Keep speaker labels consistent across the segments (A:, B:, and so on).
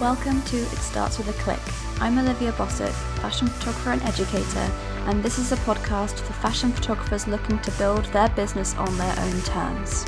A: Welcome to It Starts With a Click. I'm Olivia Bossert, fashion photographer and educator, and this is a podcast for fashion photographers looking to build their business on their own terms.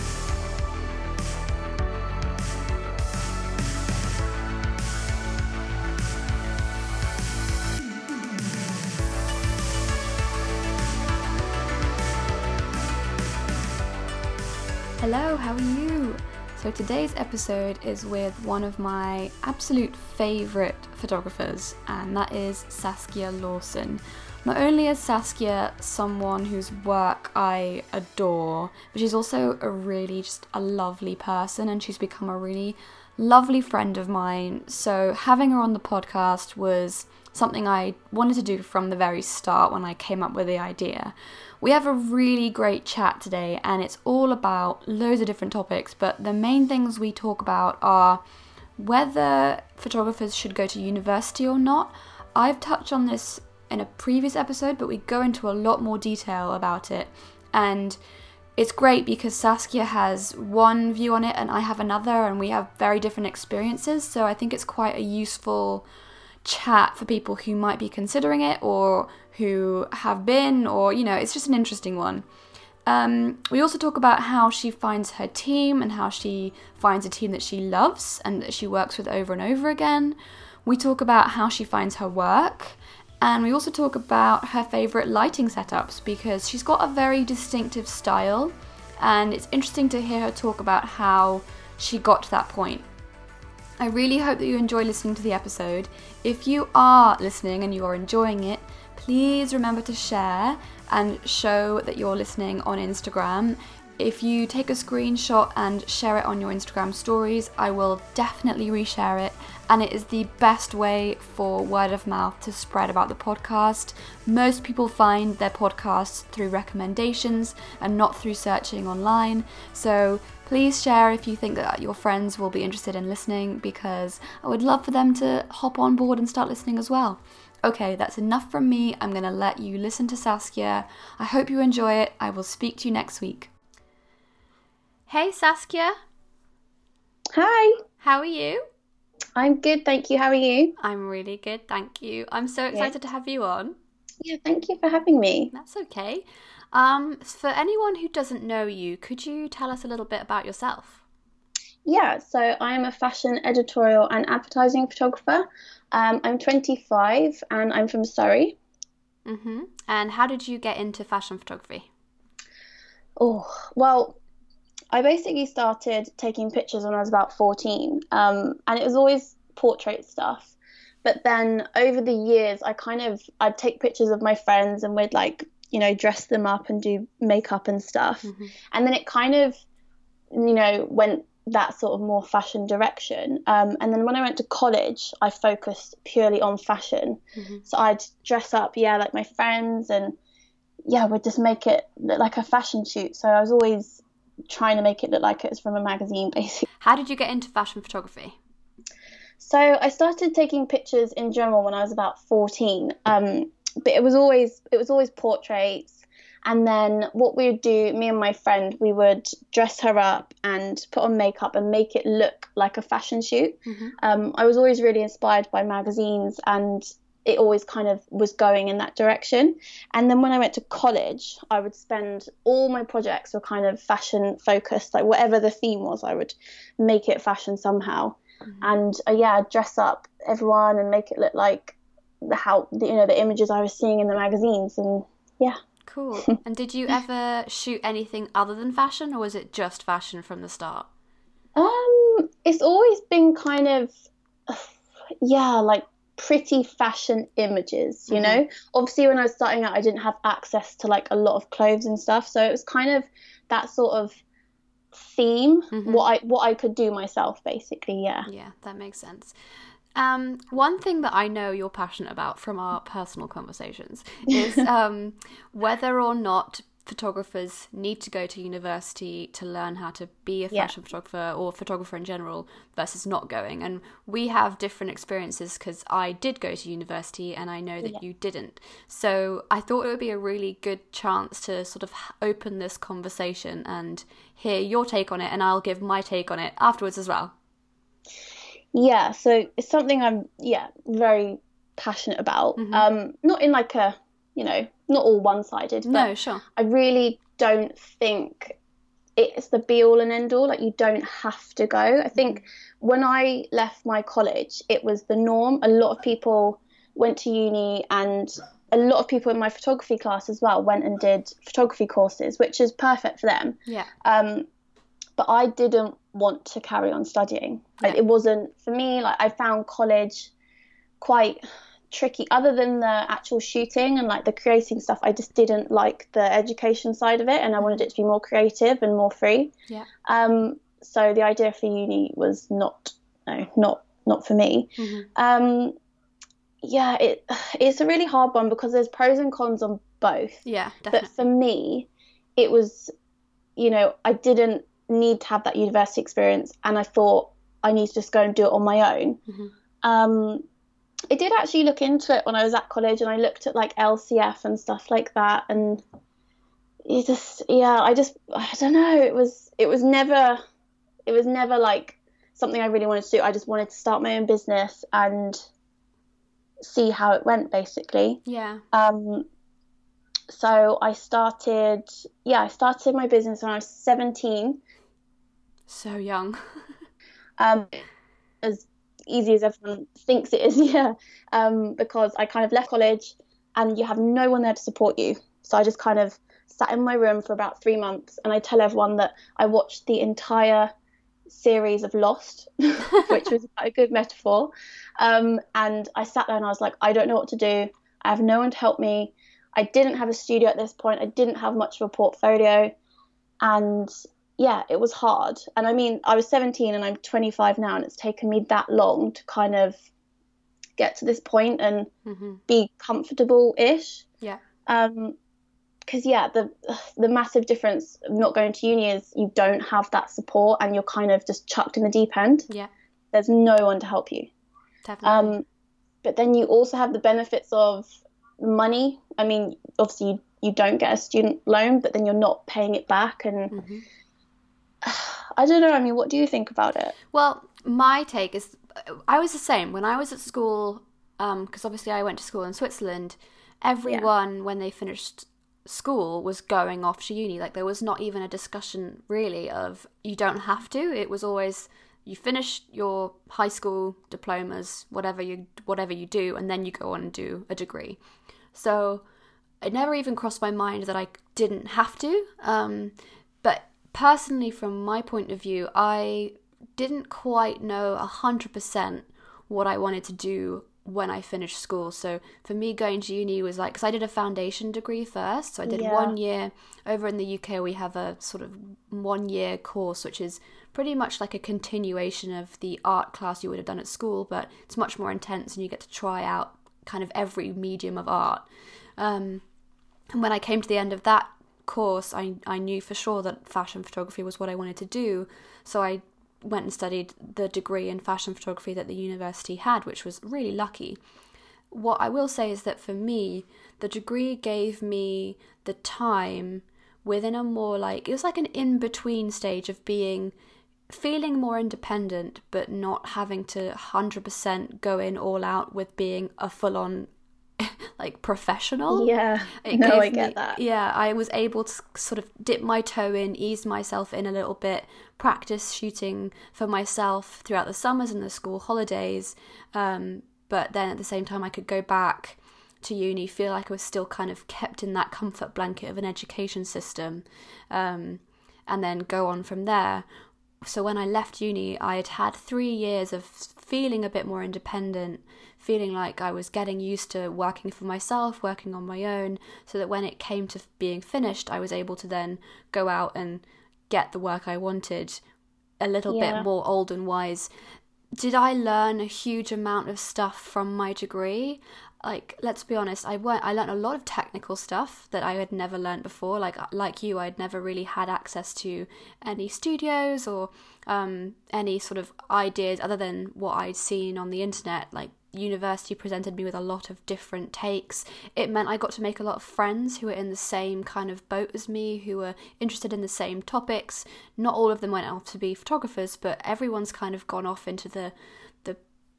A: Hello, how are you? So today's episode is with one of my absolute favourite photographers, and that is Saskia Lawson. Not only is Saskia someone whose work I adore, but she's also a really just a lovely person, and she's become a really lovely friend of mine. So having her on the podcast was something I wanted to do from the very start when I came up with the idea. We have a really great chat today, and it's all about loads of different topics. But the main things we talk about are whether photographers should go to university or not. I've touched on this in a previous episode, but we go into a lot more detail about it. And it's great because Saskia has one view on it and I have another, and we have very different experiences. So I think it's quite a useful chat for people who might be considering it or who have been, or you know, it's just an interesting one. Um, we also talk about how she finds her team and how she finds a team that she loves and that she works with over and over again. We talk about how she finds her work. And we also talk about her favourite lighting setups because she's got a very distinctive style. And it's interesting to hear her talk about how she got to that point. I really hope that you enjoy listening to the episode. If you are listening and you are enjoying it, please remember to share and show that you're listening on Instagram. If you take a screenshot and share it on your Instagram stories, I will definitely reshare it. And it is the best way for word of mouth to spread about the podcast. Most people find their podcasts through recommendations and not through searching online. So please share if you think that your friends will be interested in listening because I would love for them to hop on board and start listening as well. Okay, that's enough from me. I'm going to let you listen to Saskia. I hope you enjoy it. I will speak to you next week. Hey, Saskia.
B: Hi.
A: How are you?
B: I'm good, thank you. How are you?
A: I'm really good, thank you. I'm so excited yeah. to have you on.
B: Yeah, thank you for having me.
A: That's okay. Um, for anyone who doesn't know you, could you tell us a little bit about yourself?
B: Yeah, so I am a fashion editorial and advertising photographer. Um, I'm 25 and I'm from Surrey.
A: Mm-hmm. And how did you get into fashion photography?
B: Oh, well, I basically started taking pictures when I was about 14, um, and it was always portrait stuff. But then over the years, I kind of I'd take pictures of my friends and we'd like you know dress them up and do makeup and stuff, mm-hmm. and then it kind of you know went that sort of more fashion direction. Um, and then when I went to college, I focused purely on fashion. Mm-hmm. So I'd dress up, yeah, like my friends, and yeah, we'd just make it look like a fashion shoot. So I was always trying to make it look like it was from a magazine, basically.
A: How did you get into fashion photography?
B: So I started taking pictures in general when I was about 14. Um, but it was always it was always portraits and then what we would do, me and my friend, we would dress her up and put on makeup and make it look like a fashion shoot. Mm-hmm. Um, I was always really inspired by magazines and it always kind of was going in that direction. And then when I went to college, I would spend all my projects were kind of fashion focused, like whatever the theme was, I would make it fashion somehow. Mm-hmm. And uh, yeah, dress up everyone and make it look like the how you know the images I was seeing in the magazines and yeah.
A: Cool. and did you ever shoot anything other than fashion, or was it just fashion from the start?
B: Um, it's always been kind of, yeah, like pretty fashion images, you mm-hmm. know? Obviously, when I was starting out, I didn't have access to like a lot of clothes and stuff. So it was kind of that sort of theme, mm-hmm. what I what I could do myself basically, yeah.
A: Yeah, that makes sense. Um, one thing that I know you're passionate about from our personal conversations is um, whether or not photographers need to go to university to learn how to be a fashion yeah. photographer or photographer in general versus not going. And we have different experiences because I did go to university and I know that yeah. you didn't. So I thought it would be a really good chance to sort of open this conversation and hear your take on it, and I'll give my take on it afterwards as well.
B: yeah, so it's something I'm yeah very passionate about.
A: Mhm.
B: Um, not in like a you know not all one sided, but
A: No, sure.
B: I really don't think it's the be all and end all. Like you don't have to go. I think when I left my college, it was the norm. A lot of people went to uni, and a lot of people in my photography class as well went and did photography courses, which is perfect for them.
A: Yeah.
B: Um, but I didn't want to carry on studying. Like,
A: Yeah.
B: it wasn't for me. Like I found college quite tricky. Other than the actual shooting and like the creating stuff, I just didn't like the education side of it, and I wanted it to be more creative and more free.
A: Yeah.
B: Um, so the idea for uni was not no not not for me.
A: hmm
B: Um, yeah, it it's a really hard one because there's pros and cons on both.
A: Yeah, definitely.
B: But for me, it was, you know, I didn't need to have that university experience, and I thought I need to just go and do it on my own.
A: Mhm.
B: Um, I did actually look into it when I was at college, and I looked at like LCF and stuff like that, and it just, yeah, I just, I don't know, it was, it was never, it was never like something I really wanted to do. I just wanted to start my own business and see how it went, basically.
A: Yeah.
B: Um, so I started, yeah, I started my business when I was 17.
A: So young.
B: Um, as easy as everyone thinks it is, yeah. Um, because I kind of left college and you have no one there to support you. So I just kind of sat in my room for about three months and I tell everyone that I watched the entire series of Lost, which was a good metaphor. Um, and I sat there and I was like, I don't know what to do. I have no one to help me. I didn't have a studio at this point. I didn't have much of a portfolio. And yeah, it was hard. And I mean, I was 17 and I'm 25 now, and it's taken me that long to kind of get to this point and
A: hmm
B: be comfortable ish.
A: Yeah.
B: Um, because yeah, the the massive difference of not going to uni is you don't have that support and you're kind of just chucked in the deep end.
A: Yeah.
B: There's no one to help you.
A: Definitely.
B: Um, but then you also have the benefits of money. I mean, obviously you, you don't get a student loan, but then you're not paying it back. And
A: Mhm.
B: I don't know. I mean, what do you think about it?
A: Well, my take is I was the same when I was at school because obviously I went to school in Switzerland. Everyone when they finished school was going off to uni. Like there was not even a discussion really of you don't have to. It was always you finish your high school diplomas, whatever you whatever you do, and then you go on and do a degree. So it never even crossed my mind that I didn't have to. Um, but personally, from my point of view, I didn't quite know a hundred percent what I wanted to do when I finished school. So for me, going to uni was like because I did a foundation degree first. So I did
B: Yeah.
A: one year over in the UK. We have a sort of one year course, which is pretty much like a continuation of the art class you would have done at school, but it's much more intense and you get to try out kind of every medium of art. Um, and when I came to the end of that course, I, I knew for sure that fashion photography was what I wanted to do. So I went and studied the degree in fashion photography that the university had, which was really lucky. What I will say is that for me, the degree gave me the time within a more like, it was like an in between stage of being feeling more independent but not having to 100% go in all out with being a full on like professional
B: Yeah.
A: it
B: no, I get
A: me-
B: that.
A: Yeah, I was able to sort of dip my toe in, ease myself in a little bit, practice shooting for myself throughout the summers and the school holidays. Um, but then at the same time, I could go back to uni, feel like I was still kind of kept in that comfort blanket of an education system, um, and then go on from there. So when I left uni, I had had three years of feeling a bit more independent, feeling like I was getting used to working for myself, working on my own, so that when it came to being finished, I was able to then go out and get the work I wanted a little
B: Yeah.
A: bit more old and wise. Did I learn a huge amount of stuff from my degree? Like, let's be honest, I went, I learned a lot of technical stuff that I had never learned before. Like, like you, I'd never really had access to any studios or um, any sort of ideas other than what I'd seen on the internet. Like, university presented me with a lot of different takes. It meant I got to make a lot of friends who were in the same kind of boat as me, who were interested in the same topics. Not all of them went off to be photographers, but everyone's kind of gone off into the the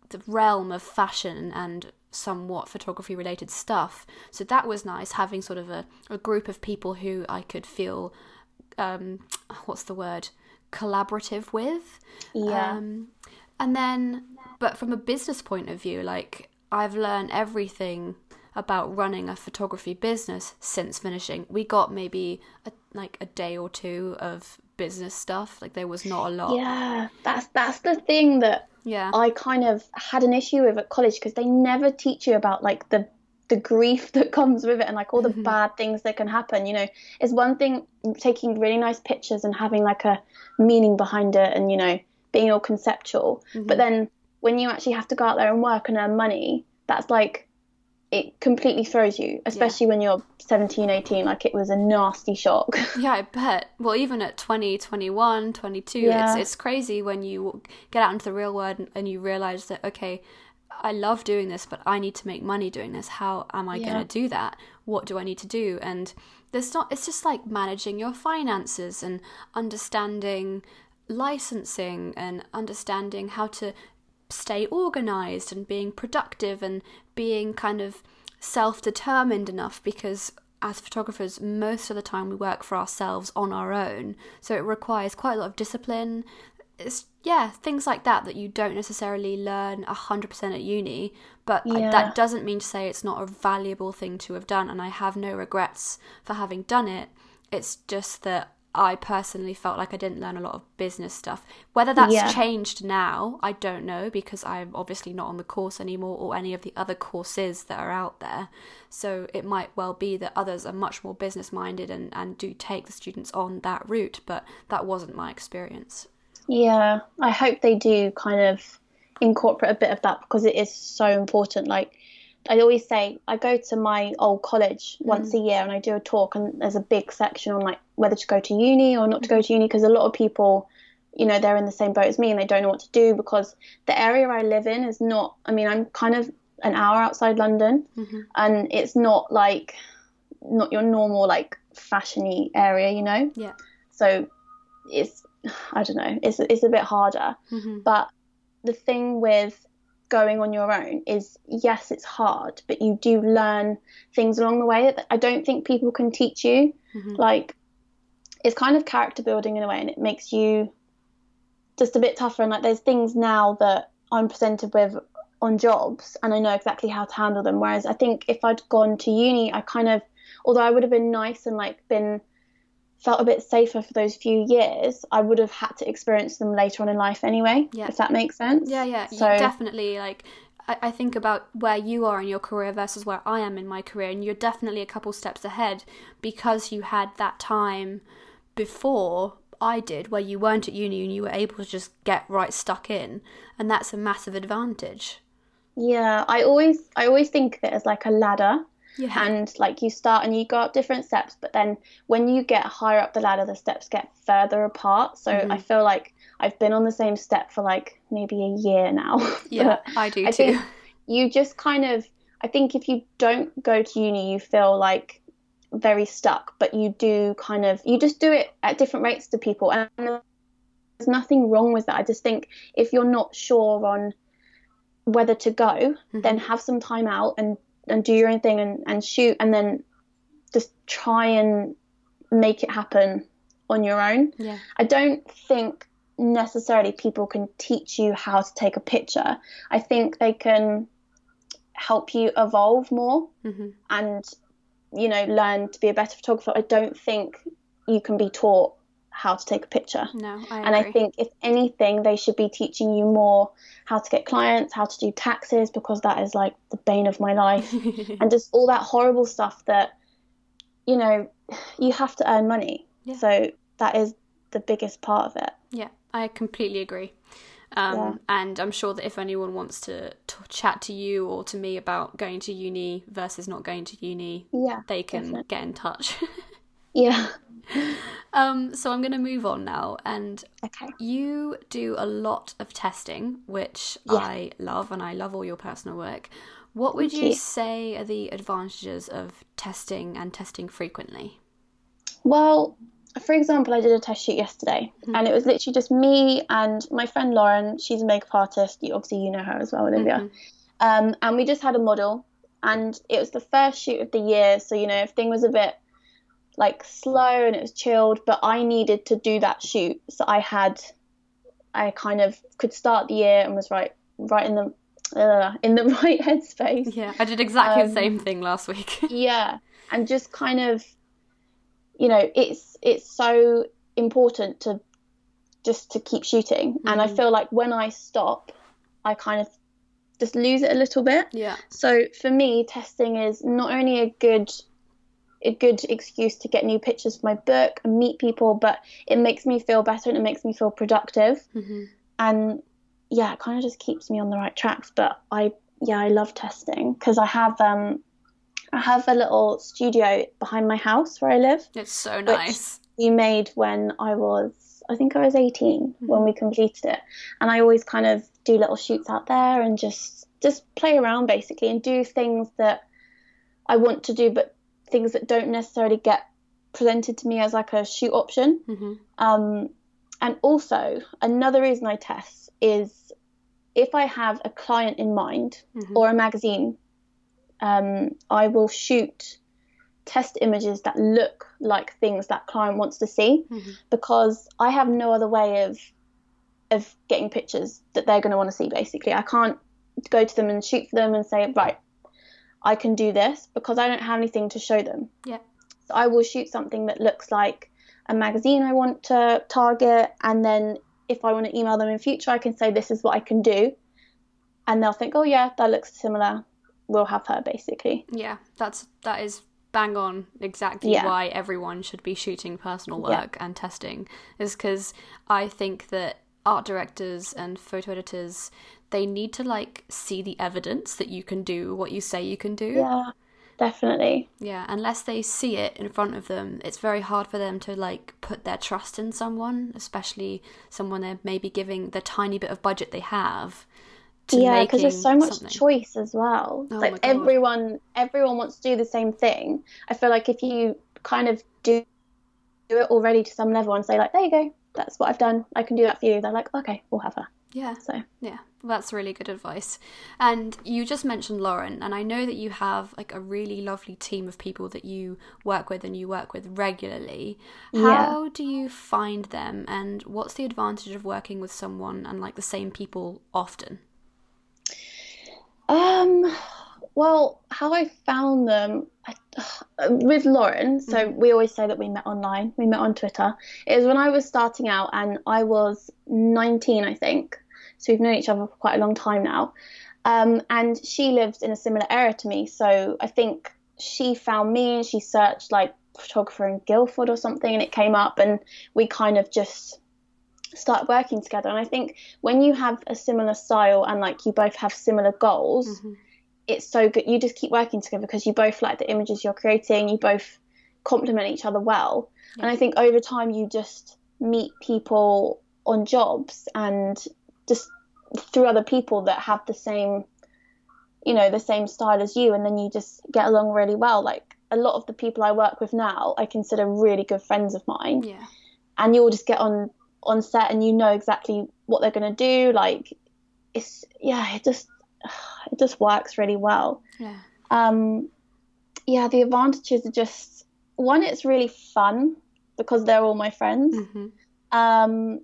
A: the realm of fashion and somewhat photography related stuff. So that was nice having sort of a, a group of people who I could feel um, what's the word collaborative with.
B: Yeah.
A: Um, and then, but from a business point of view, like I've learned everything about running a photography business since finishing. We got maybe a, like a day or two of business stuff. Like there was not a lot.
B: Yeah, that's that's the thing that
A: Yeah.
B: I kind of had an issue with at college because they never teach you about like the the grief that comes with it and like all the
A: Mhm.
B: bad things that can happen. You know, it's one thing taking really nice pictures and having like a meaning behind it and you know being all conceptual,
A: Mhm.
B: but then when you actually have to go out there and work and earn money, that's like it completely throws you, especially when you're 17, 18. Like it was a nasty shock.
A: Yeah, I bet. Well, even at 20, 21, 22,
B: Yeah.
A: it's it's crazy when you get out into the real world and, and you realize that okay, I love doing this, but I need to make money doing this. How am I
B: Yeah.
A: going to do that? What do I need to do? And there's not it's just like managing your finances and understanding licensing and understanding how to stay organized and being productive and being kind of self determined enough because as photographers, most of the time we work for ourselves on our own. So it requires quite a lot of discipline. It's, yeah, things like that that you don't necessarily learn 100% at uni. But
B: Yeah.
A: that doesn't mean to say it's not a valuable thing to have done. And I have no regrets for having done it. It's just that I personally felt like I didn't learn a lot of business stuff. Whether that's
B: Yeah.
A: changed now, I don't know because I'm obviously not on the course anymore or any of the other courses that are out there. So it might well be that others are much more business minded and, and do take the students on that route, but that wasn't my experience.
B: Yeah, I hope they do kind of incorporate a bit of that because it is so important. Like I always say, I go to my old college once a year and I do a talk, and there's a big section on like whether to go to uni or not to go to uni because a lot of people, you know, they're in the same boat as me and they don't know what to do because the area I live in is not. I mean, I'm kind of an hour outside London,
A: Mhm.
B: and it's not like not your normal like fashiony area, you know.
A: Yeah.
B: So it's I don't know. It's it's a bit harder.
A: hmm
B: But the thing with going on your own is yes, it's hard, but you do learn things along the way that I don't think people can teach you.
A: hmm
B: Like it's kind of character building in a way, and it makes you just a bit tougher. And like there's things now that I'm presented with on jobs, and I know exactly how to handle them. Whereas I think if I'd gone to uni, I kind of, although I would have been nice and like been felt a bit safer for those few years, I would have had to experience them later on in life anyway.
A: Yeah.
B: If that makes sense.
A: Yeah, yeah, you
B: So-
A: definitely. Like, I, I think about where you are in your career versus where I am in my career, and you're definitely a couple steps ahead because you had that time before I did, where you weren't at uni and you were able to just get right stuck in, and that's a massive advantage.
B: Yeah, I always I always think of it as like a ladder.
A: Yeah,
B: and like you start and you go up different steps but then when you get higher up the ladder the steps get further apart so
A: Mhm.
B: i feel like i've been on the same step for like maybe a year now
A: yeah, I do
B: I
A: too.
B: you just kind of i think if you don't go to uni you feel like very stuck but you do kind of you just do it at different rates to people and there's nothing wrong with that i just think if you're not sure on whether to go
A: Mhm.
B: then have some time out and and do your own thing and, and shoot and then just try and make it happen on your own.
A: Yeah,
B: i don't think necessarily people can teach you how to take a picture. I think they can help you evolve more
A: hmm
B: and you know learn to be a better photographer. I don't think you can be taught how to take a picture
A: no, I
B: and I think, if anything, they should be teaching you more how to get clients, how to do taxes, because that is like the bane of my life. and just all that horrible stuff that, you know, you have to earn money.
A: Yeah.
B: So that is the biggest part of it.
A: Yeah, I completely agree. Um,
B: Yeah.
A: And I'm sure that if anyone wants to, to chat to you or to me about going to uni versus not going to uni,
B: Yeah.
A: they can
B: definitely.
A: get in touch.
B: Yeah.
A: um, so I'm going to move on now. And
B: Okay.
A: you do a lot of testing, which
B: Yeah.
A: I love, and I love all your personal work. What would you
B: you.
A: say are the advantages of testing and testing frequently?
B: Well, for example, I did a test shoot yesterday, mm-hmm. and it was literally just me and my friend Lauren. She's a makeup artist. You, obviously, you know her as well, Olivia. Mm-hmm. Um, and we just had a model, and it was the first shoot of the year. So you know, everything was a bit like slow and it was chilled, but I needed to do that shoot, so I had, I kind of could start the year and was right, right in the. Uh, in the right headspace.
A: Yeah, I did exactly um, the same thing last week.
B: yeah, and just kind of you know it's it's so important to just to keep shooting mm-hmm. and i mm. feel like when i stop i kind of just lose it a little bit
A: yeah
B: so for me testing is not only a good a good excuse to get new pictures for my book and meet people but it makes me feel better and it makes me feel productive mm-hmm. and yeah it kind of just keeps me on the right tracks but i yeah i love testing because i have um I have a little studio behind my house where I live.
A: It's so nice.
B: We made when I was, I think I was 18 mm-hmm. when we completed it, and I always kind of do little shoots out there and just just play around basically and do things that I want to do, but things that don't necessarily get presented to me as like a shoot option. Mm-hmm. Um, and also another reason I test is if I have a client in mind mm-hmm. or a magazine um, I will shoot test images that look like things that client wants to see mm-hmm. because I have no other way of of getting pictures that they're going to want to see basically I can't go to them and shoot for them and say right I can do this because I don't have anything to show them
A: yeah
B: so I will shoot something that looks like a magazine I want to target and then if I want to email them in future I can say this is what I can do and they'll think oh yeah that looks similar we'll have her basically.
A: Yeah, that's that is bang on exactly yeah. why everyone should be shooting personal work yeah. and testing is because I think that art directors and photo editors they need to like see the evidence that you can do what you say you can do.
B: Yeah. Definitely.
A: Yeah, unless they see it in front of them, it's very hard for them to like put their trust in someone, especially someone they're maybe giving the tiny bit of budget they have to do.
B: yeah because there's so much something. choice as well oh like everyone everyone wants to do the same thing i feel like if you kind of do do it already to some level and say like there you go that's what i've done i can do that for you they're like okay we'll have her
A: yeah.
B: So.
A: Yeah. That's really good advice. And you just mentioned lauren and i know that you have like a really lovely team of people that you work with and you work with regularly. How yeah. do you find them and what's the advantage of working with someone and like the same people often?
B: Um, well, how I found them I, uh, with Lauren. So mm-hmm. we always say that we met online. We met on Twitter. It was when I was starting out, and I was 19, I think. So we've known each other for quite a long time now. Um, and she lives in a similar area to me. So I think she found me and she searched like photographer in Guildford or something, and it came up, and we kind of just start working together. And I think when you have a similar style and like you both have similar goals, mm-hmm. It's so good. You just keep working together because you both like the images you're creating, you both complement each other well. Yeah. And I think over time you just meet people on jobs and just through other people that have the same you know the same style as you and then you just get along really well like a lot of the people i work with now i consider really good friends of mine
A: yeah
B: and you all just get on on set and you know exactly what they're going to do like it's yeah it just it just works really well
A: yeah
B: um yeah the advantages are just one it's really fun because they're all my friends mm-hmm. um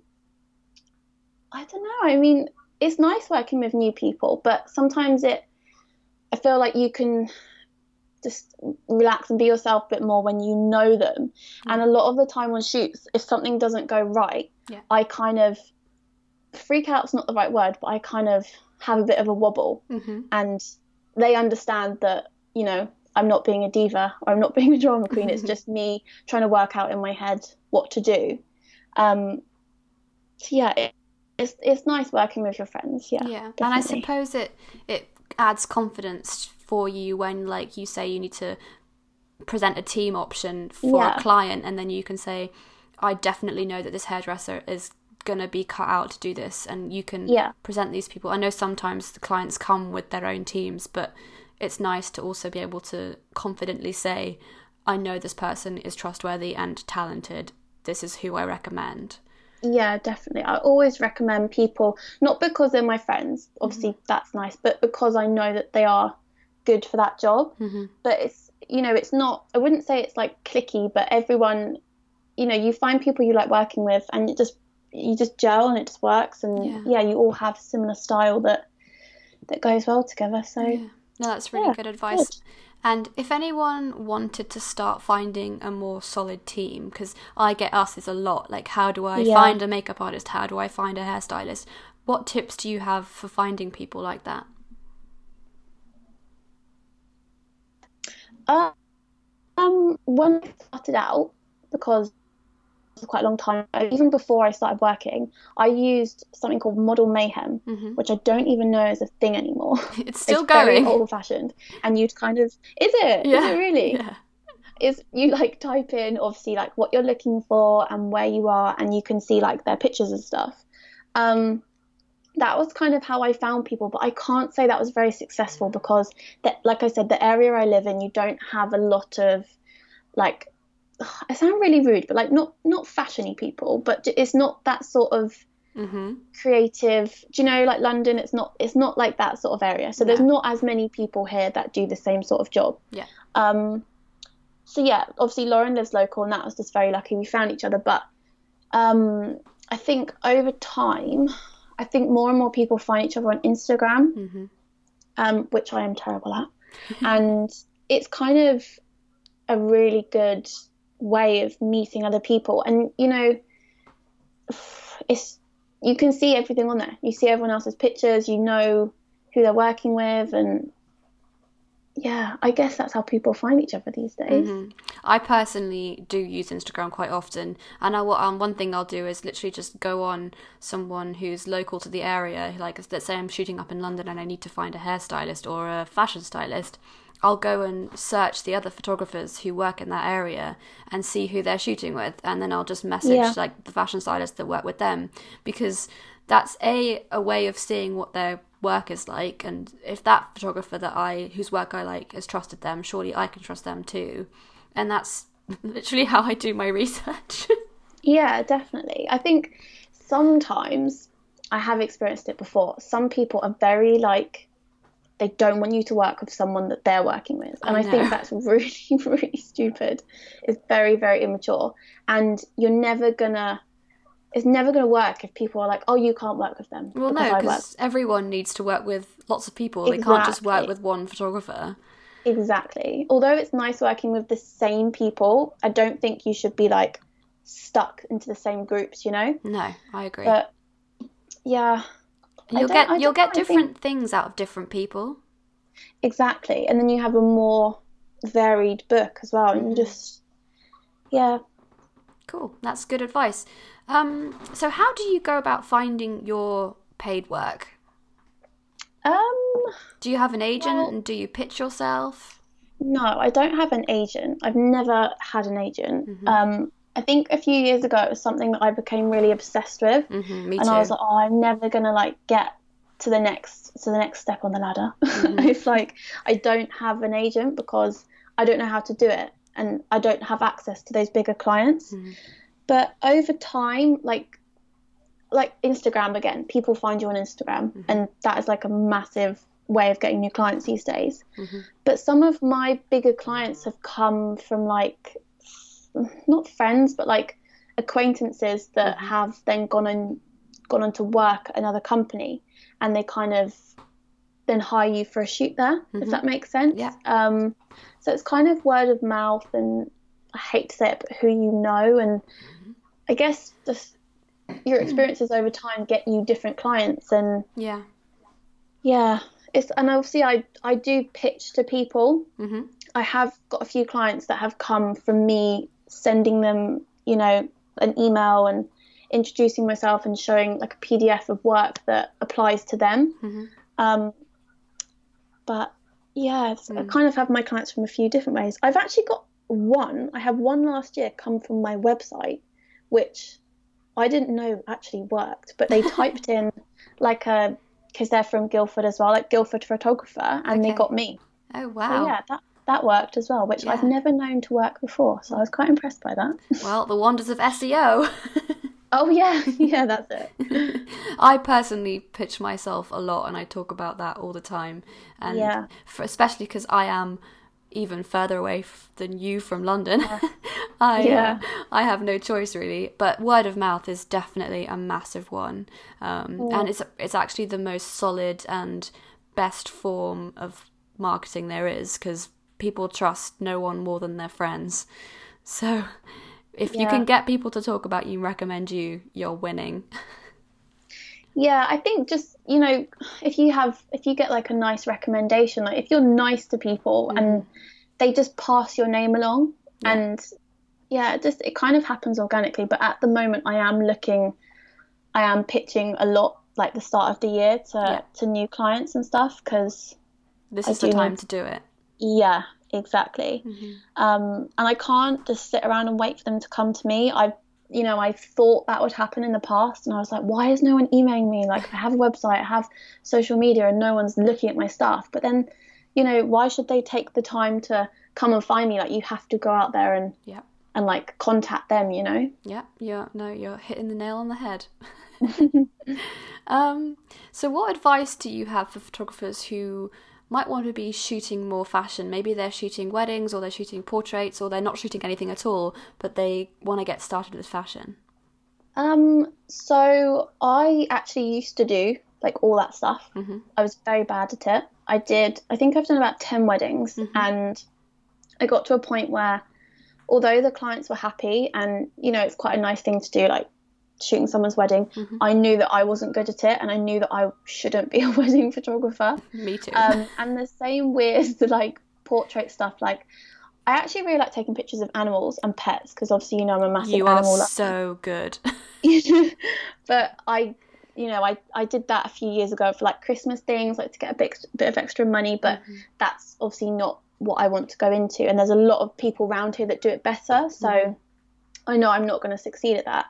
B: i don't know i mean it's nice working with new people but sometimes it i feel like you can just relax and be yourself a bit more when you know them. Mm-hmm. And a lot of the time on shoots, if something doesn't go right,
A: yeah.
B: I kind of freak out's not the right word, but I kind of have a bit of a wobble. Mm-hmm. And they understand that, you know, I'm not being a diva or I'm not being a drama queen. it's just me trying to work out in my head what to do. Um, so yeah, it, it's it's nice working with your friends. Yeah,
A: yeah, definitely. and I suppose it it adds confidence for you when like you say you need to present a team option for yeah. a client and then you can say I definitely know that this hairdresser is going to be cut out to do this and you can
B: yeah.
A: present these people. I know sometimes the clients come with their own teams, but it's nice to also be able to confidently say I know this person is trustworthy and talented this is who I recommend.
B: Yeah, definitely. I always recommend people, not because they're my friends, obviously mm-hmm. that's nice, but because I know that they are good for that job. Mm-hmm. But it's, you know, it's not, I wouldn't say it's like clicky, but everyone, you know, you find people you like working with and it just, you just gel and it just works. And yeah, yeah you all have similar style that, that goes well together. So, yeah.
A: no, that's really yeah, good advice. Good. And if anyone wanted to start finding a more solid team, because I get asked this a lot, like how do I find a makeup artist? How do I find a hairstylist? What tips do you have for finding people like that?
B: Uh, um, when I started out, because for quite a long time. Even before I started working, I used something called Model Mayhem, mm-hmm. which I don't even know is a thing anymore.
A: It's still it's going.
B: old fashioned, and you'd kind of is it? Yeah. Is it really? Yeah. Is you like type in obviously like what you're looking for and where you are, and you can see like their pictures and stuff. Um, that was kind of how I found people, but I can't say that was very successful because that, like I said, the area I live in, you don't have a lot of like I sound really rude, but like not not fashiony people, but it's not that sort of mm-hmm. creative. Do you know, like London? It's not it's not like that sort of area. So there's not as many people here that do the same sort of job.
A: Yeah.
B: Um. So yeah, obviously Lauren lives local, and that was just very lucky we found each other. But um, I think over time, I think more and more people find each other on Instagram, mm-hmm. um, which I am terrible at, and it's kind of a really good way of meeting other people. And you know, it's you can see everything on there. You see everyone else's pictures. You know who they're working with, and yeah, I guess that's how people find each other these days. Mm-hmm.
A: I personally do use Instagram quite often, and I um, one thing I'll do is literally just go on someone who's local to the area. Like let's say I'm shooting up in London and I need to find a hairstylist or a fashion stylist. I'll go and search the other photographers who work in that area and see who they're shooting with, and then I'll just message yeah. like the fashion stylists that work with them because that's a a way of seeing what their work is like, and if that photographer that I whose work I like has trusted them, surely I can trust them too, and that's literally how I do my research.
B: yeah, definitely. I think sometimes I have experienced it before. Some people are very like they don't want you to work with someone that they're working with. And I, I think that's really, really stupid. It's very, very immature. And you're never gonna it's never going to work if people are like, "Oh, you can't work with them."
A: Well, no, because everyone needs to work with lots of people. Exactly. They can't just work with one photographer.
B: Exactly. Although it's nice working with the same people, I don't think you should be like stuck into the same groups. You know?
A: No, I agree.
B: But yeah,
A: you'll get you'll get different things out of different people.
B: Exactly, and then you have a more varied book as well, and you mm-hmm. just yeah.
A: Cool, that's good advice. Um, so how do you go about finding your paid work?
B: Um,
A: do you have an agent well, and do you pitch yourself?
B: No, I don't have an agent. I've never had an agent. Mm-hmm. Um, I think a few years ago it was something that I became really obsessed with,
A: mm-hmm,
B: and I was like, oh, I'm never gonna like get to the next to the next step on the ladder. Mm-hmm. it's like I don't have an agent because I don't know how to do it, and I don't have access to those bigger clients. Mm-hmm. But over time, like like Instagram again, people find you on Instagram, mm-hmm. and that is like a massive way of getting new clients these days. Mm-hmm. But some of my bigger clients have come from like not friends, but like acquaintances that mm-hmm. have then gone and gone on to work at another company, and they kind of then hire you for a shoot there, mm-hmm. if that makes sense.
A: Yeah.
B: Um, so it's kind of word of mouth, and I hate to say it, but who you know, and mm-hmm. I guess just your experiences over time get you different clients, and
A: yeah,
B: yeah. It's, and obviously I, I do pitch to people.
A: Mm-hmm.
B: I have got a few clients that have come from me sending them, you know, an email and introducing myself and showing like a PDF of work that applies to them.
A: Mm-hmm.
B: Um, but yeah, mm. I kind of have my clients from a few different ways. I've actually got one. I had one last year come from my website, which I didn't know actually worked, but they typed in like a because they're from Guildford as well, like Guildford photographer, and okay. they got me.
A: Oh wow!
B: So, yeah, that that worked as well, which
A: Yeah.
B: I've never known to work before. So I was quite impressed by that.
A: Well, the wonders of SEO.
B: oh yeah, yeah, that's it.
A: I personally pitch myself a lot and I talk about that all the time. And
B: Yeah.
A: for, especially because I am even further away f- than you from London. I,
B: Yeah.
A: uh, I have no choice really. But word of mouth is definitely a massive one. Um, and it's, it's actually the most solid and best form of marketing there is because people trust no one more than their friends. So if you can get people to talk about you and recommend you, you're winning.
B: Yeah, I think just you know, if you have if you get like a nice recommendation, like if you're nice to people mm. and they just pass your name along,
A: Yeah.
B: and yeah, it just it kind of happens organically. But at the moment, I am looking, I am pitching a lot like the start of the year to
A: Yeah.
B: to new clients and stuff because
A: This
B: I
A: is the time
B: need-
A: to do it.
B: Yeah, exactly.
A: Mm-hmm.
B: Um, and I can't just sit around and wait for them to come to me. I, you know, I thought that would happen in the past, and I was like, why is no one emailing me? Like, I have a website, I have social media, and no one's looking at my stuff. But then, you know, why should they take the time to come and find me? Like, you have to go out there and
A: Yeah.
B: and like contact them. You know?
A: Yeah, you're no, you're hitting the nail on the head. um, so what advice do you have for photographers who might want to be shooting more fashion? Maybe they're shooting weddings or they're shooting portraits or they're not shooting anything at all, but they want to get started with fashion.
B: Um, so I actually used to do like all that stuff.
A: Mhm.
B: I was very bad at it. I did, I think I've done about 10 weddings, and I got to a point where, although the clients were happy, and you know, it's quite a nice thing to do, like shooting someone's wedding, mm-hmm. I knew that I wasn't good at it, and I knew that I shouldn't be a wedding photographer.
A: Me too.
B: Um, and the same with the like portrait stuff, like. I actually really like taking pictures of animals and pets because obviously you know I'm a massive
A: you are
B: animal lover
A: so good.
B: but I, you know, I, I did that a few years ago for like Christmas things, like to get a bit, bit of extra money. But mm-hmm. that's obviously not what I want to go into. And there's a lot of people around here that do it better. So mm-hmm. I know I'm not going to succeed at that.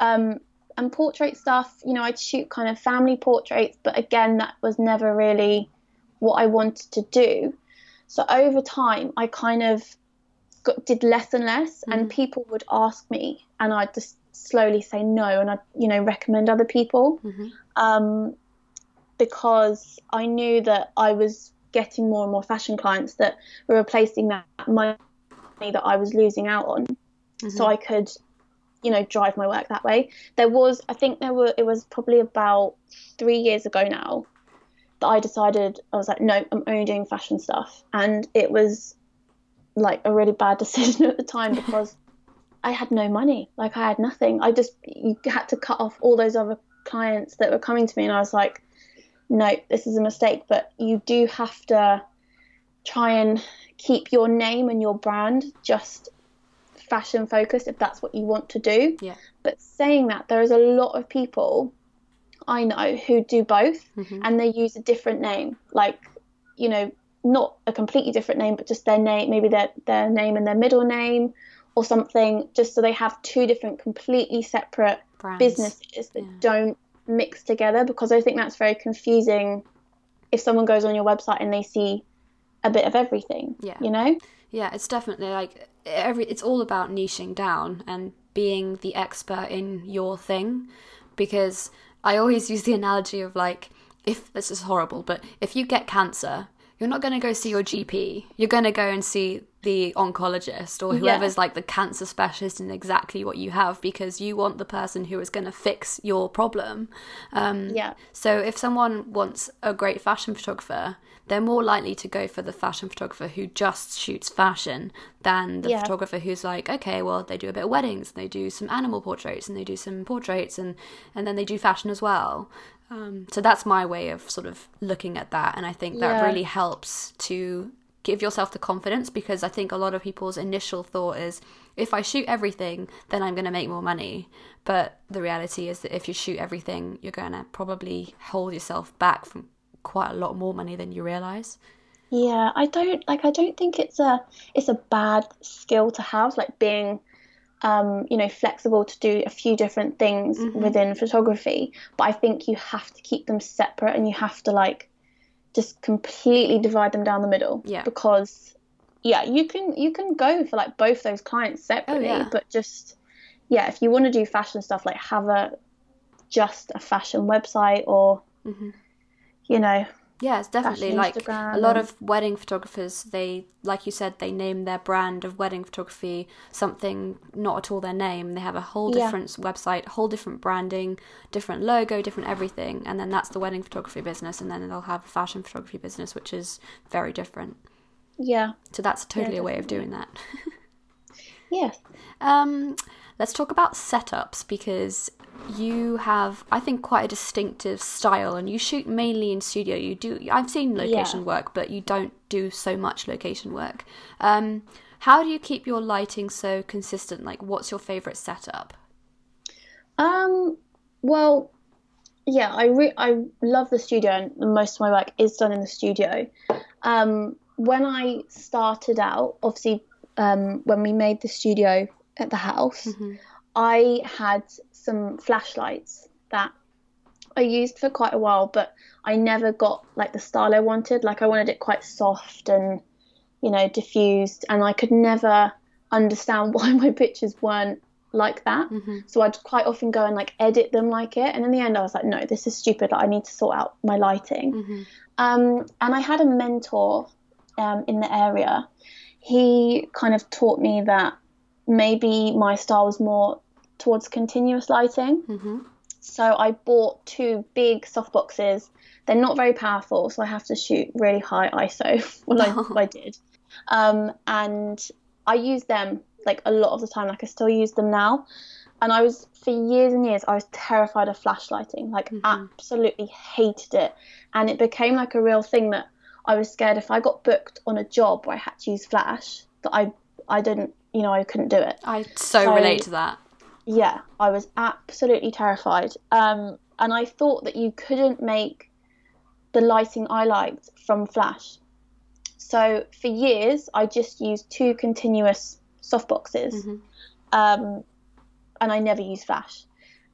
B: Um, and portrait stuff, you know, I'd shoot kind of family portraits, but again, that was never really what I wanted to do. So over time, I kind of got, did less and less, and people would ask me, and I'd just slowly say no, and I'd you know recommend other people, um, because I knew that I was getting more and more fashion clients that were replacing that money that I was losing out on, Mm-hmm. so I could you know drive my work that way. There was, I think there were, it was probably about three years ago now that I decided I was like, no, I'm only doing fashion stuff, and it was like a really bad decision at the time because I had no money, like I had nothing. I just you had to cut off all those other clients that were coming to me, and I was like, no, this is a mistake. But you do have to try and keep your name and your brand just fashion focused if that's what you want to do.
A: Yeah.
B: But saying that, there is a lot of people I know who do both mm-hmm. and they use a different name. Like, you know, not a completely different name, but just their name, maybe their, their name and their middle name or something, just so they have two different completely separate
A: Brands.
B: businesses that don't mix together because I think that's very confusing if someone goes on your website and they see a bit of everything.
A: Yeah.
B: You know?
A: Yeah, it's definitely like every. It's all about niching down and being the expert in your thing, because I always use the analogy of like, if this is horrible, but if you get cancer, you're not going to go see your GP. You're going to go and see the oncologist or whoever's like the cancer specialist in exactly what you have because you want the person who is going to fix your problem. Um,
B: Yeah.
A: so if someone wants a great fashion photographer, they're more likely to go for the fashion photographer who just shoots fashion than the
B: Yeah.
A: photographer who's like, okay, well, they do a bit of weddings, and they do some animal portraits, and they do some portraits, and and then they do fashion as well. Um, so that's my way of sort of looking at that, and I think that
B: Yeah.
A: really helps to give yourself the confidence because I think a lot of people's initial thought is if I shoot everything, then I'm going to make more money. But the reality is that if you shoot everything, you're going to probably hold yourself back from quite a lot more money than you realize.
B: Yeah, I don't like I don't think it's a it's a bad skill to have, like being um, you know, flexible to do a few different things within photography. But I think you have to keep them separate and you have to like just completely divide them down the middle.
A: Yeah.
B: Because yeah, you can you can go for like both those clients separately,
A: yeah.
B: but just yeah, if you want to do fashion stuff, like have a just a fashion website or you know
A: Yeah, it's definitely like
B: Instagram
A: a lot
B: and-
A: of wedding photographers. They, like you said, they name their brand of wedding photography something not at all their name. They have a whole
B: Yeah.
A: different website, whole different branding, different logo, different everything, and then that's the wedding photography business. And then they'll have a fashion photography business, which is very different.
B: yeah
A: So that's totally a way of doing that.
B: yes
A: Um, let's talk about setups because you have, I think, quite a distinctive style, and you shoot mainly in studio. You do. I've seen location
B: Yeah.
A: work, but you don't do so much location work. Um, how do you keep your lighting so consistent? Like, what's your favorite setup?
B: Um, well, yeah, I re- I love the studio, and most of my work is done in the studio. Um, when I started out, obviously, um, when we made the studio at the house, I had some flashlights that I used for quite a while, but I never got like the style I wanted. Like I wanted it quite soft and you know diffused, and I could never understand why my pictures weren't like that. So I'd quite often go and like edit them like it, and in the end, I was like, no, this is stupid. Like I need to sort out my lighting. Um, and I had a mentor um, in the area. He kind of taught me that maybe my style was more towards continuous lighting.
A: Mm-hmm.
B: So I bought two big soft boxes. They're not very powerful, so I have to shoot really high ISO. well, I, I did, um, and I use them like a lot of the time. Like I still use them now, and I was for years and years I was terrified of flashlighting. Like absolutely hated it, and it became like a real thing that I was scared if I got booked on a job where I had to use flash that I I didn't you know I couldn't do it
A: I so,
B: So-
A: relate to that.
B: yeah, I was absolutely terrified. Um, and I thought that you couldn't make the lighting I liked from flash. So for years, I just used two continuous softboxes, um, and I never used flash.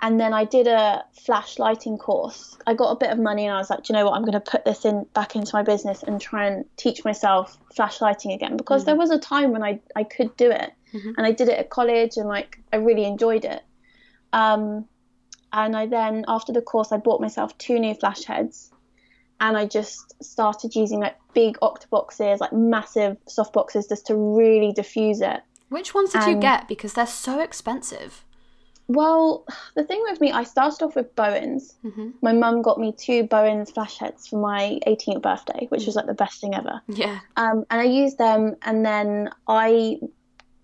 B: And then I did a flash lighting course. I got a bit of money, and I was like, Do you know what? I'm going to put this in back into my business and try and teach myself flash lighting again because there was a time when I I could do it, and I did it at college, and like I really enjoyed it. Um, and I then after the course, I bought myself two new flash heads, and I just started using like big octoboxes, like massive soft boxes, just to really diffuse it.
A: Which ones did you get? Because they're so expensive.
B: Well, the thing with me, I started off with Bowens. Mm-hmm. My mum got me two Bowens flash heads for my 18th birthday, which was like the best thing ever.
A: Yeah.
B: Um, and I used them, and then I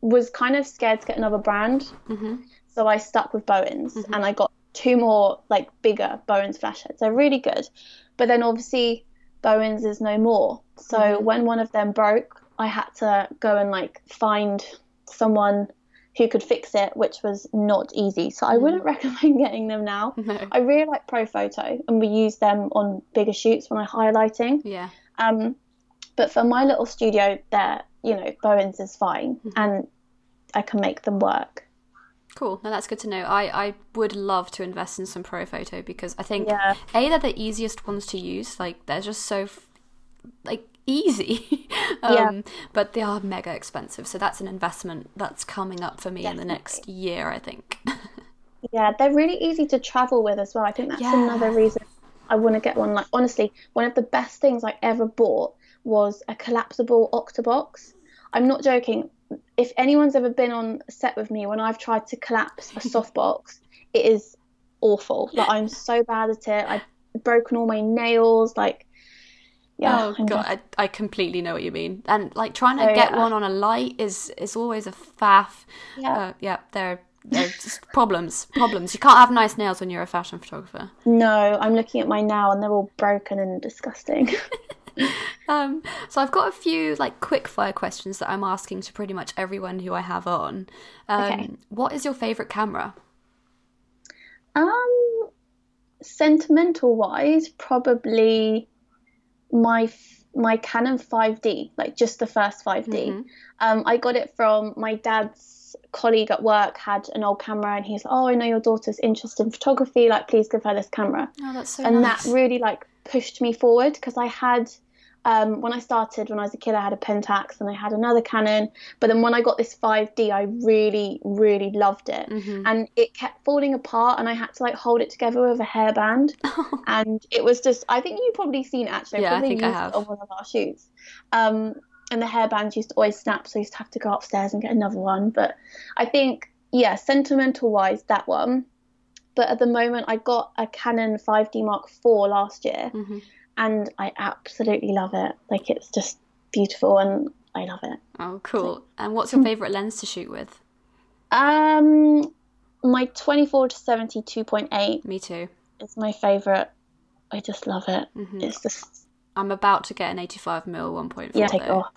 B: was kind of scared to get another brand, mm-hmm. so I stuck with Bowens, mm-hmm. and I got two more like bigger Bowens flash heads. They're really good, but then obviously Bowens is no more. So when one of them broke, I had to go and like find someone who could fix it, which was not easy. So I wouldn't recommend getting them now.
A: No.
B: I really like Profoto, and we use them on bigger shoots when I'm highlighting.
A: Yeah.
B: Um, but for my little studio, there, you know, Bowens is fine, and I can make them work.
A: Cool. No, that's good to know. I, I would love to invest in some Profoto because I think
B: Yeah.
A: a they're the easiest ones to use. Like they're just so like easy. um,
B: Yeah.
A: But they are mega expensive, so that's an investment that's coming up for me in the next year. I think.
B: Yeah, they're really easy to travel with as well. I think that's
A: Yeah.
B: another reason I want to get one. Like honestly, one of the best things I ever bought was a collapsible octobox. I'm not joking. If anyone's ever been on set with me when I've tried to collapse a softbox, it is awful. Like I'm so bad at it. I've broken all my nails. Like, yeah.
A: oh god, I, I completely know what you mean. And like trying to
B: Oh,
A: get
B: yeah.
A: one on a light is is always a faff.
B: Yeah.
A: Uh, yeah. There. Are there's just problems. Problems. You can't have nice nails when you're a fashion photographer.
B: No, I'm looking at mine now and they're all broken and disgusting.
A: Um, so I've got a few like quick fire questions that I'm asking to pretty much everyone who I have on. Um,
B: Okay.
A: What is your favorite camera?
B: Um, sentimental wise, probably my f- my Canon 5D, like just the first 5D. Um, I got it from my dad's colleague at work had an old camera, and he's like, "Oh, I know your daughter's interested in photography. Like, please give her this camera."
A: Oh, that's so
B: and
A: nice.
B: that really like pushed me forward because I had Um, when I started, when I was a kid, I had a Pentax and I had another Canon. But then when I got this 5D, I really, really loved it.
A: Mm-hmm.
B: And it kept falling apart, and I had to like hold it together with a hairband. and it was just, I think you've probably seen it actually.
A: Yeah, I
B: probably
A: think I have.
B: on one of our shoots. Um, and the hairband used to always snap, so I used to have to go upstairs and get another one. But I think, yeah, sentimental wise, that one. But at the moment, I got a Canon 5D Mark IV last year,
A: Mhm.
B: And I absolutely love it. Like it's just beautiful, and I love it.
A: Oh, cool. And what's your favourite lens to shoot with?
B: Um, my 24 to 72.8.
A: Me too.
B: It's my favorite. I just love it.
A: Mhm.
B: It's just
A: I'm about to get an 85mm 1.4.
B: yeah, take
A: though.
B: off.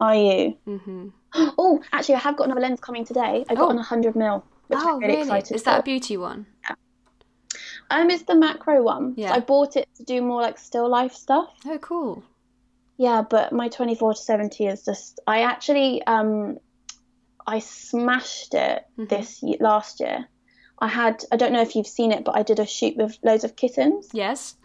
B: Are you?
A: hmm
B: Oh, actually, I have got another lens coming today. I got
A: Oh.
B: an 100 mil, which
A: Oh,
B: I'm really,
A: really?
B: excited
A: Is that a beauty one?
B: Um, it's the macro one.
A: Yeah.
B: So I bought it to do more like still life stuff.
A: Oh, cool.
B: Yeah, but my 24 to 70 is just. I actually um, I smashed it
A: Mhm.
B: this last year. I had. I don't know if you've seen it, but I did a shoot with loads of kittens.
A: Yes.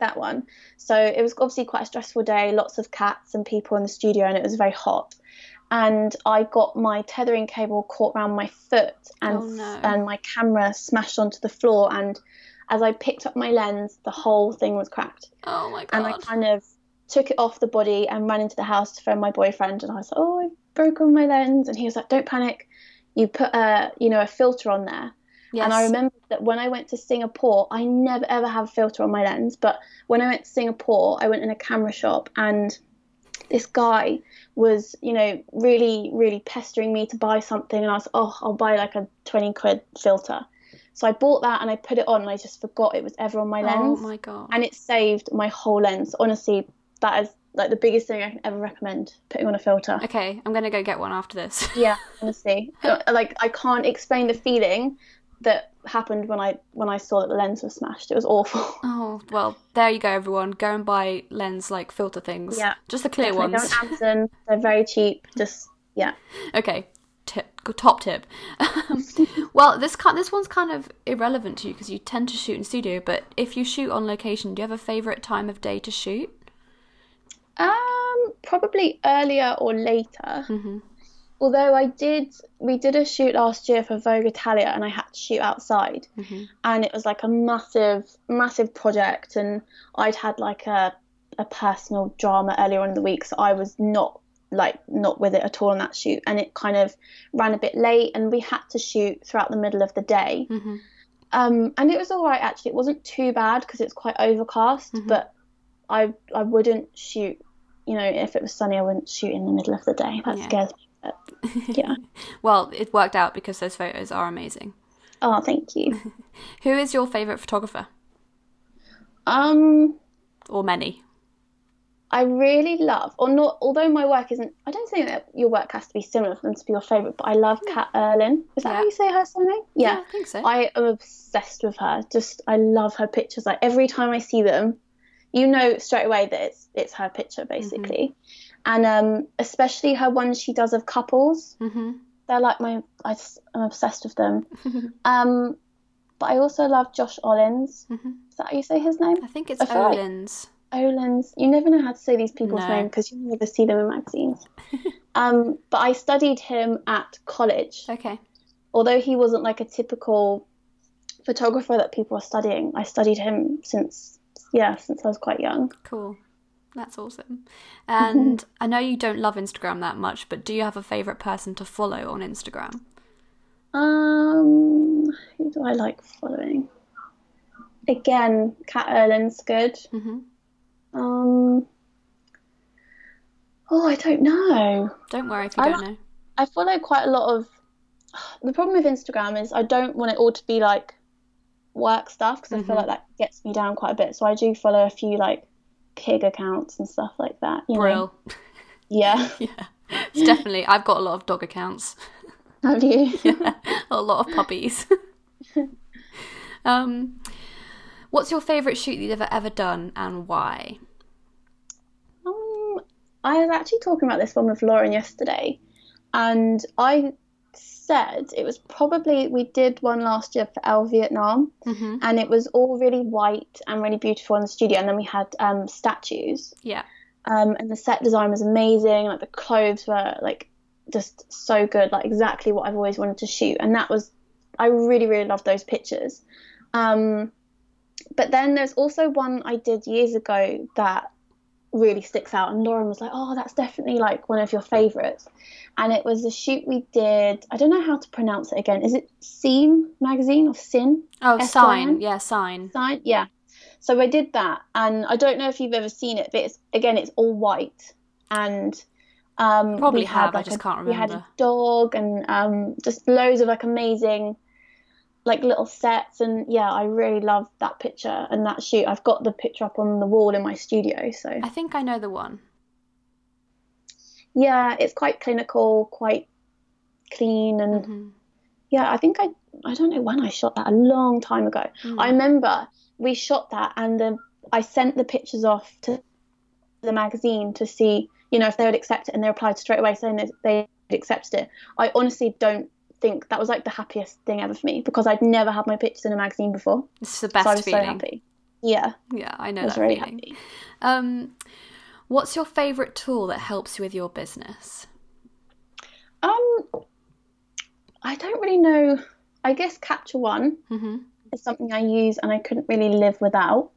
B: that one. So it was obviously quite a stressful day, lots of cats and people in the studio, and it was very hot. And I got my tethering cable caught around my foot, and
A: Oh, no.
B: and my camera smashed onto the floor. And as I picked up my lens, the whole thing was cracked.
A: Oh my god!
B: And I kind of took it off the body and ran into the house to phone my boyfriend. And I was like, "Oh, I've broken my lens," and he was like, "Don't panic. You put a you know a filter on there."
A: Yes.
B: And I remember that when I went to Singapore, I never ever have a filter on my lens. But when I went to Singapore, I went in a camera shop and this guy was, you know, really, really pestering me to buy something. And I was, oh, I'll buy like a 20 quid filter. So I bought that and I put it on and I just forgot it was ever on my
A: oh
B: lens.
A: Oh my god.
B: And it saved my whole lens. Honestly, that is like the biggest thing I can ever recommend putting on a filter.
A: Okay, I'm gonna go get one after this.
B: Yeah, honestly, uh, like I can't explain the feeling that happened when I when I saw that the lens was smashed. It was awful.
A: Oh well, there you go, everyone. Go and buy lens like filter things.
B: Yeah,
A: Just the clear
B: Definitely
A: ones.
B: Don't Amazon. They're very cheap. Just yeah.
A: Okay, top tip. well, this this one's kind of irrelevant to you because you tend to shoot in studio. But if you shoot on location, do you have a favorite time of day to shoot?
B: Um, probably earlier or later.
A: hmm
B: Although I did, we did a shoot last year for Vogue Italia, and I had to shoot outside,
A: hmm
B: and it was like a massive, massive project, and I'd had like a a personal drama earlier on in the week, so I was not like not with it at all on that shoot, and it kind of ran a bit late, and we had to shoot throughout the middle of the day,
A: hmm
B: um, and it was all right actually. It wasn't too bad because it's quite overcast,
A: Mhm.
B: but I I wouldn't shoot. You know, if it was sunny, I wouldn't shoot in the middle of the day. That
A: Yeah.
B: scares me. But, yeah.
A: well, it worked out because those photos are amazing.
B: Oh, thank you.
A: Who is your favorite photographer,
B: Um,
A: or many?
B: I really love, or not. Although my work isn't, I don't think that your work has to be similar for them to be your favorite. But I love Kat Irlin. Is that
A: Yeah.
B: how you say her surname? Yeah.
A: I think so.
B: I am obsessed with her. Just I love her pictures. Like every time I see them, you know straight away that it's it's her picture basically. And um, especially her ones she does of couples.
A: hmm
B: They're like my I I'm obsessed with them. um, but I also love Josh Olins.
A: hmm
B: Is that how you say his name?
A: I think it's
B: I feel like-
A: Olins.
B: You never know how to say these people's
A: No.
B: names because you never see them in magazines. um, but I studied him at college.
A: Okay.
B: Although he wasn't like a typical photographer that people are studying, I studied him since yeah, since I was quite young.
A: Cool. That's awesome. And I know you don't love Instagram that much, but do you have a favorite person to follow on Instagram?
B: Um, who do I like following? Again, Kat Irlin's good.
A: hmm
B: Um, oh, I don't know.
A: Don't worry if you
B: I
A: don't know.
B: I follow quite a lot of. The problem with Instagram is I don't want it all to be like work stuff because I feel
A: Mhm.
B: like that gets me down quite a bit. So I do follow a few like pig accounts and stuff like that. You know?
A: Brill.
B: Yeah.
A: Yeah. It's definitely. I've got a lot of dog accounts.
B: Have you?
A: Yeah. a lot of puppies. um, what's your favourite shoot that you've ever ever done and why?
B: Um, I was actually talking about this one with Lauren yesterday, and I said, it was probably we did one last year for Elle Vietnam,
A: Mm-hmm.
B: and it was all really white and really beautiful in the studio. And then we had um, statues,
A: Yeah.
B: um, and the set design was amazing. Like the clothes were like just so good, like exactly what I've always wanted to shoot. And that was, I really really loved those pictures. Um, but then there's also one I did years ago that really sticks out, and Lauren was like, "Oh, that's definitely like one of your favorites." And it was a shoot we did. I don't know how to pronounce it again. Is it Scene magazine or Sin?
A: Oh,
B: S-Y-N?
A: sign. Yeah, sign.
B: Sign? Yeah. So I did that, and I don't know if you've ever seen it, but it's again, it's all white, and um,
A: Probably
B: we had,
A: have, I just
B: a-
A: can't remember.
B: We had a dog, and um, just loads of like amazing, like little sets, and yeah, I really love that picture and that shoot. I've got the picture up on the wall in my studio, so
A: I think I know the one.
B: yeah, it's quite clinical, quite clean, and
A: hmm
B: yeah, I think I I don't know when I shot that a long time ago.
A: Mm.
B: I remember we shot that and the, I sent the pictures off to the magazine to see, you know, if they would accept it and they replied straight away saying that they accepted it. I honestly don't think that was like the happiest thing ever for me because I'd never had my pictures in a magazine before.
A: It's the
B: so I
A: best
B: was
A: feeling.
B: so happy. Yeah,
A: Yeah, I know
B: I was
A: that
B: very
A: feeling.
B: happy.
A: Um, what's your favorite tool that helps you with your business?
B: Um, I don't really know. I guess Capture One
A: hmm
B: is something I use and I couldn't really live without.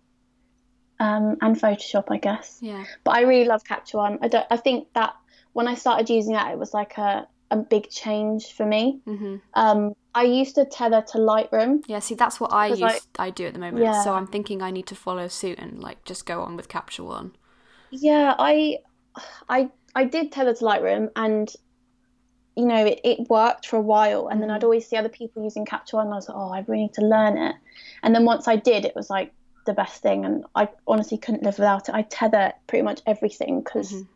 B: Um, and Photoshop, I guess.
A: Yeah.
B: but I really love Capture One. I don't. I think that when I started using that, it was like a a big change for me.
A: hmm
B: Um, I used to tether to Lightroom.
A: Yeah. See, that's what I use.
B: 'Cause
A: I, do at the moment.
B: Yeah.
A: So I'm thinking I need to follow suit and like just go on with Capture One.
B: Yeah, I, I, I did tether to Lightroom, and you know it, it worked for a while. And then
A: Mhm.
B: I'd always see other people using Capture One, and I was like, oh, I really need to learn it. And then once I did, it was like the best thing, and I honestly couldn't live without it. I tether pretty much everything because,
A: Mhm.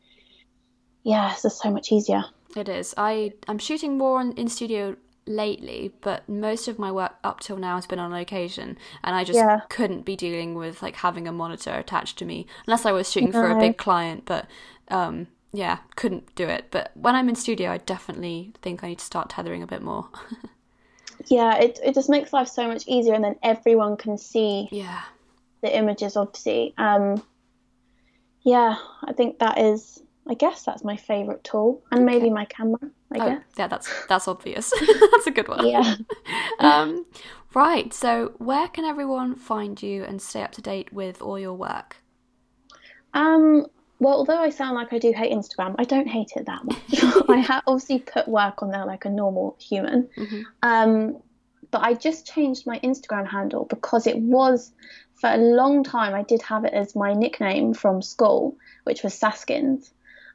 B: yeah, it's just so much easier.
A: It is. I I'm shooting more on, in studio lately, but most of my work up till now has been on location, and I just
B: Yeah.
A: couldn't be dealing with like having a monitor attached to me unless I was shooting for a big client. But um, yeah, couldn't do it. But when I'm in studio, I definitely think I need to start tethering a bit more.
B: Yeah, it it just makes life so much easier, and then everyone can see
A: yeah.
B: the images obviously um yeah i think that is i guess that's my favorite tool and maybe my camera i
A: Oh,
B: guess
A: yeah, that's that's obvious. that's a good one.
B: yeah
A: Um, right. So, where can everyone find you and stay up to date with all your work?
B: um well although i sound like i do hate instagram i don't hate it that much i have obviously put work on there like a normal human
A: Mhm.
B: um but i just changed my instagram handle because it was for a long time i did have it as my nickname from school which was saskins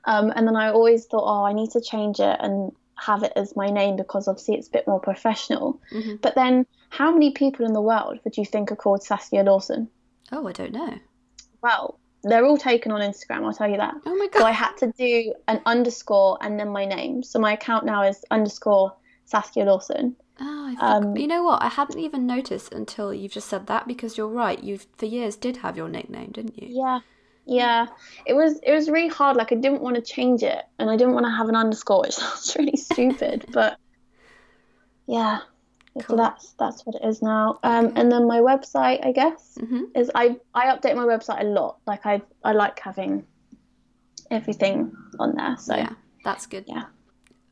B: um, and then i always thought oh i need to change it and have it as my name because obviously it's a bit more professional
A: Mhm.
B: but then how many people in the world would you think are called saskia lawson
A: Oh, I don't know.
B: well they're all taken on instagram i'll tell you that
A: Oh my God.
B: so I had to do an underscore and then my name. So my account now is underscore Saskia Lawson.
A: Oh, I
B: um,
A: you know what? I hadn't even noticed until you've just said that because you're right. You for years did have your nickname, didn't you?
B: Yeah. Yeah. It was it was really hard. Like I didn't want to change it and I didn't want to have an underscore, which sounds really stupid, but yeah. So that's that's what it is now. Um
A: Okay.
B: and then my website, I guess,
A: hmm
B: is I I update my website a lot. Like I I like having everything on there. So
A: Yeah, that's good.
B: Yeah.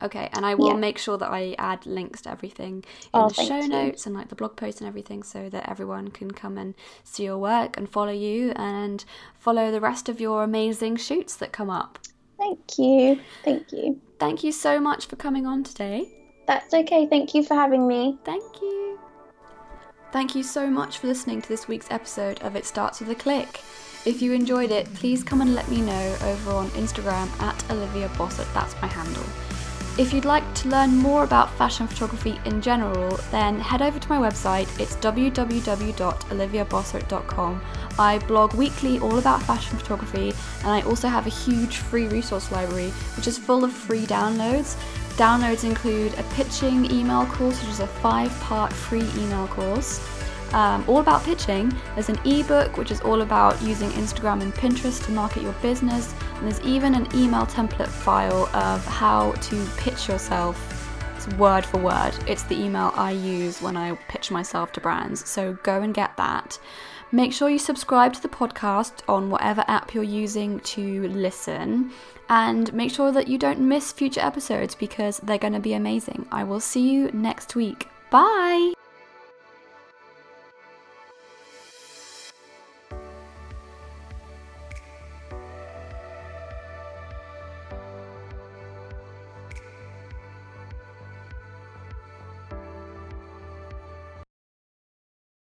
A: Okay, and I will
B: Yeah.
A: make sure that I add links to everything in
B: Oh,
A: the show
B: you.
A: notes and like the blog post and everything so that everyone can come and see your work and follow you and follow the rest of your amazing shoots that come up.
B: thank you. Thank you.
A: Thank you so much for coming on today.
B: That's okay. Thank you for having me.
A: Thank you. Thank you so much for listening to this week's episode of It Starts With a Click. If you enjoyed it, please come and let me know over on Instagram at Olivia Bossert, that's my handle. If you'd like to learn more about fashion photography in general, then head over to my website. It's www.oliviabossert.com. I blog weekly all about fashion photography, and I also have a huge free resource library which is full of free downloads. Downloads include a pitching email course, which is a five part free email course. Um, all about pitching. There's an ebook which is all about using Instagram and Pinterest to market your business, and there's even an email template file of how to pitch yourself word for word. It's the email I use when I pitch myself to brands. So go and get that. Make sure you subscribe to the podcast on whatever app you're using to listen. And make sure that you don't miss future episodes because they're going to be amazing. I will see you next week. Bye!